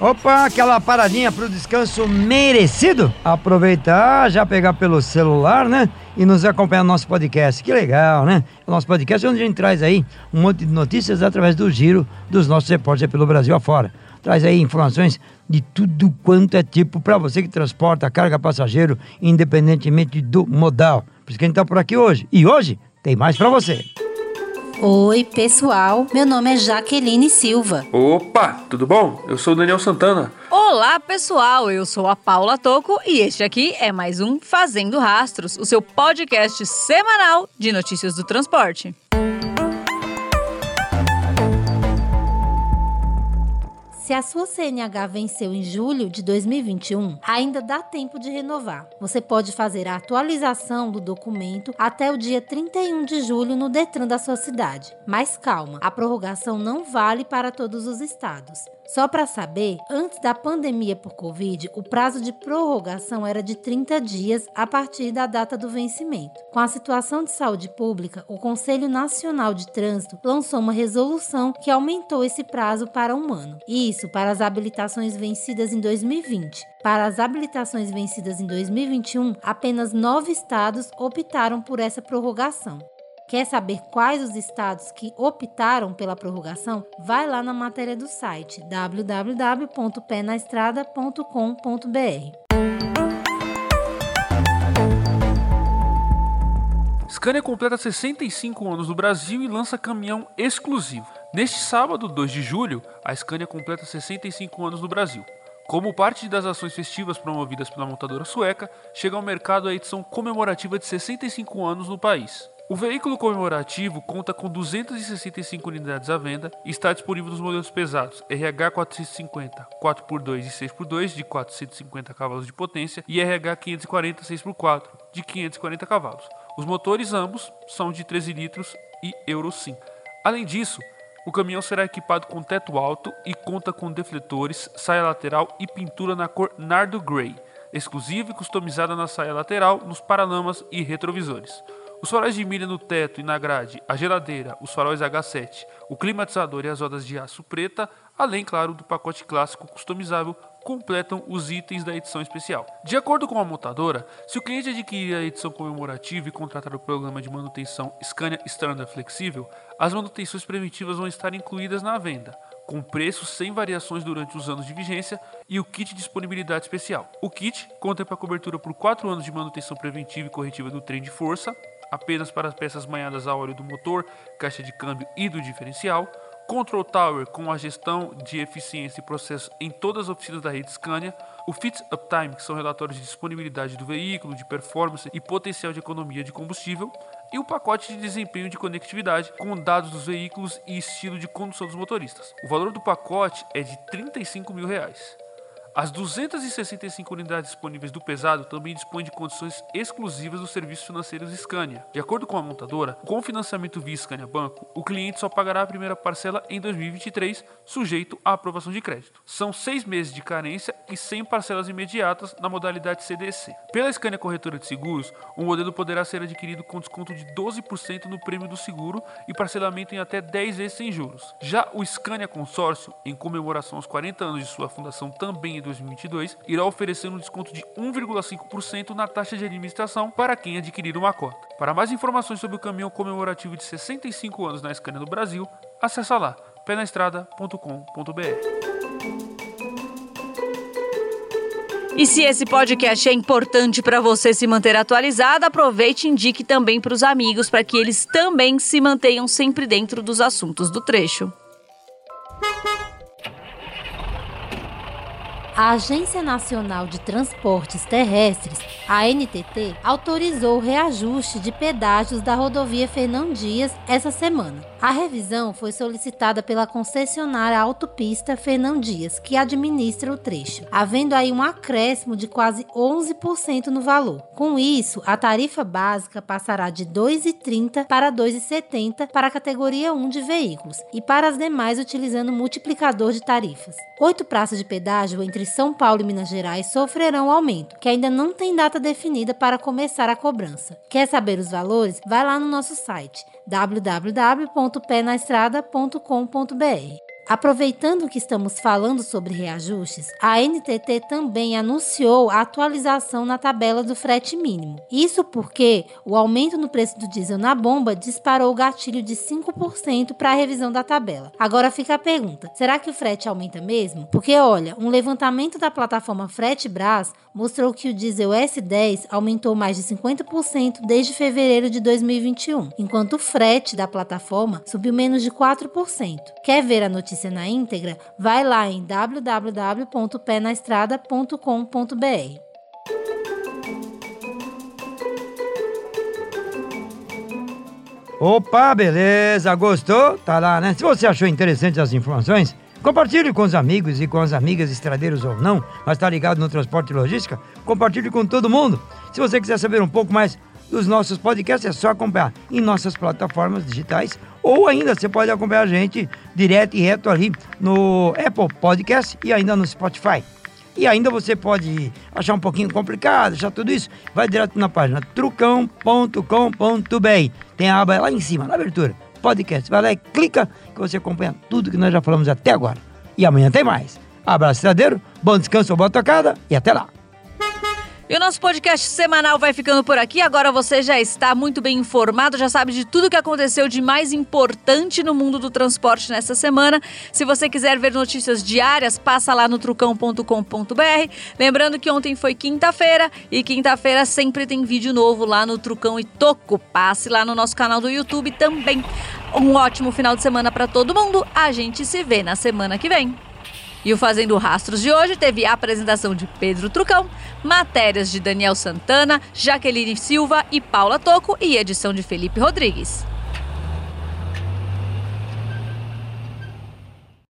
Opa, aquela paradinha pro descanso merecido? Aproveitar, já pegar pelo celular, né? E nos acompanhar no nosso podcast. Que legal, né? O nosso podcast é onde a gente traz aí um monte de notícias através do giro dos nossos repórteres pelo Brasil afora. Traz aí informações de tudo quanto é tipo para você que transporta carga passageiro, independentemente do modal. Por isso que a gente tá por aqui hoje. E hoje tem mais para você. Oi, pessoal. Meu nome é Jaqueline Silva. Opa, tudo bom? Eu sou o Daniel Santana. Olá, pessoal. Eu sou a Paula Toco e este aqui é mais um Fazendo Rastros, o seu podcast semanal de notícias do transporte. Se a sua CNH venceu em julho de 2021, ainda dá tempo de renovar. Você pode fazer a atualização do documento até o dia 31 de julho no Detran da sua cidade. Mas calma, a prorrogação não vale para todos os estados. Só para saber, antes da pandemia por Covid, o prazo de prorrogação era de 30 dias a partir da data do vencimento. Com a situação de saúde pública, o Conselho Nacional de Trânsito lançou uma resolução que aumentou esse prazo para um ano. Isso para as habilitações vencidas em 2020. Para as habilitações vencidas em 2021, apenas nove estados optaram por essa prorrogação. Quer saber quais os estados que optaram pela prorrogação? Vai lá na matéria do site www.penaestrada.com.br. Scania completa 65 anos no Brasil e lança caminhão exclusivo. Neste sábado, 2 de julho, a Scania completa 65 anos no Brasil. Como parte das ações festivas promovidas pela montadora sueca, chega ao mercado a edição comemorativa de 65 anos no país. O veículo comemorativo conta com 265 unidades à venda e está disponível nos modelos pesados RH 450 4x2 e 6x2 de 450 cavalos de potência e RH 540 6x4 de 540 cavalos. Os motores ambos são de 13 litros e Euro 5. Além disso, o caminhão será equipado com teto alto e conta com defletores, saia lateral e pintura na cor Nardo Grey, exclusiva e customizada na saia lateral, nos paralamas e retrovisores. Os faróis de milha no teto e na grade, a geladeira, os faróis H7, o climatizador e as rodas de aço preta, além, claro, do pacote clássico customizável, completam os itens da edição especial. De acordo com a montadora, se o cliente adquirir a edição comemorativa e contratar o programa de manutenção Scania Standard Flexível, as manutenções preventivas vão estar incluídas na venda com preços sem variações durante os anos de vigência e o kit disponibilidade especial. O kit contempla a cobertura por 4 anos de manutenção preventiva e corretiva do trem de força, apenas para as peças manhadas a óleo do motor, caixa de câmbio e do diferencial. Control Tower com a gestão de eficiência e processo em todas as oficinas da rede Scania. O Fit Uptime, que são relatórios de disponibilidade do veículo, de performance e potencial de economia de combustível. E o pacote de desempenho de conectividade com dados dos veículos e estilo de condução dos motoristas. O valor do pacote é de 35 mil reais. As 265 unidades disponíveis do pesado também dispõem de condições exclusivas dos serviços financeiros Scania. De acordo com a montadora, com financiamento via Scania Banco, o cliente só pagará a primeira parcela em 2023, sujeito à aprovação de crédito. São seis meses de carência e 100 parcelas imediatas na modalidade CDC. Pela Scania Corretora de Seguros, o modelo poderá ser adquirido com desconto de 12% no prêmio do seguro e parcelamento em até 10 vezes sem juros. Já o Scania Consórcio, em comemoração aos 40 anos de sua fundação também em 2022, irá oferecer um desconto de 1,5% na taxa de administração para quem adquirir uma cota. Para mais informações sobre o caminhão comemorativo de 65 anos na Scania do Brasil, acesse lá penaestrada.com.br. E se esse podcast é importante para você se manter atualizado, aproveite e indique também para os amigos para que eles também se mantenham sempre dentro dos assuntos do trecho. A Agência Nacional de Transportes Terrestres, a NTT, autorizou o reajuste de pedágios da rodovia Fernão Dias essa semana. A revisão foi solicitada pela concessionária Autopista Fernão Dias, que administra o trecho, havendo aí um acréscimo de quase 11% no valor. Com isso, a tarifa básica passará de R$ 2,30 para R$ 2,70 para a categoria 1 de veículos e para as demais utilizando multiplicador de tarifas. Oito praças de pedágio entre São Paulo e Minas Gerais sofrerão aumento, que ainda não tem data definida para começar a cobrança. Quer saber os valores? Vai lá no nosso site www.penaestrada.com.br. Aproveitando que estamos falando sobre reajustes, a NTT também anunciou a atualização na tabela do frete mínimo. Isso porque o aumento no preço do diesel na bomba disparou o gatilho de 5% para a revisão da tabela. Agora fica a pergunta: será que o frete aumenta mesmo? Porque olha, um levantamento da plataforma Frete Brás mostrou que o diesel S10 aumentou mais de 50% desde fevereiro de 2021, enquanto o frete da plataforma subiu menos de 4%. Quer ver a notícia na íntegra, vai lá em www.penaestrada.com.br. Opa, beleza, gostou? Tá lá, né? Se você achou interessante as informações, compartilhe com os amigos e com as amigas estradeiros ou não, mas tá ligado no transporte e logística, compartilhe com todo mundo. Se você quiser saber um pouco mais dos nossos podcasts, é só acompanhar em nossas plataformas digitais ou ainda você pode acompanhar a gente direto e reto ali no Apple Podcast e ainda no Spotify. E ainda você pode achar um pouquinho complicado, achar tudo isso, vai direto na página trucão.com.br. Tem a aba lá em cima, na abertura, podcast. Vai lá e clica que você acompanha tudo que nós já falamos até agora. E amanhã tem mais. Abraço, estradeiro, bom descanso, boa tocada e até lá. E o nosso podcast semanal vai ficando por aqui. Agora você já está muito bem informado, já sabe de tudo que aconteceu de mais importante no mundo do transporte nessa semana. Se você quiser ver notícias diárias, passa lá no trucão.com.br. Lembrando que ontem foi quinta-feira e quinta-feira sempre tem vídeo novo lá no Trucão e Toco. Passe lá no nosso canal do YouTube também. Um ótimo final de semana para todo mundo. A gente se vê na semana que vem. E o Fazendo Rastros de hoje teve a apresentação de Pedro Trucão, matérias de Daniel Santana, Jaqueline Silva e Paula Toco e edição de Felipe Rodrigues.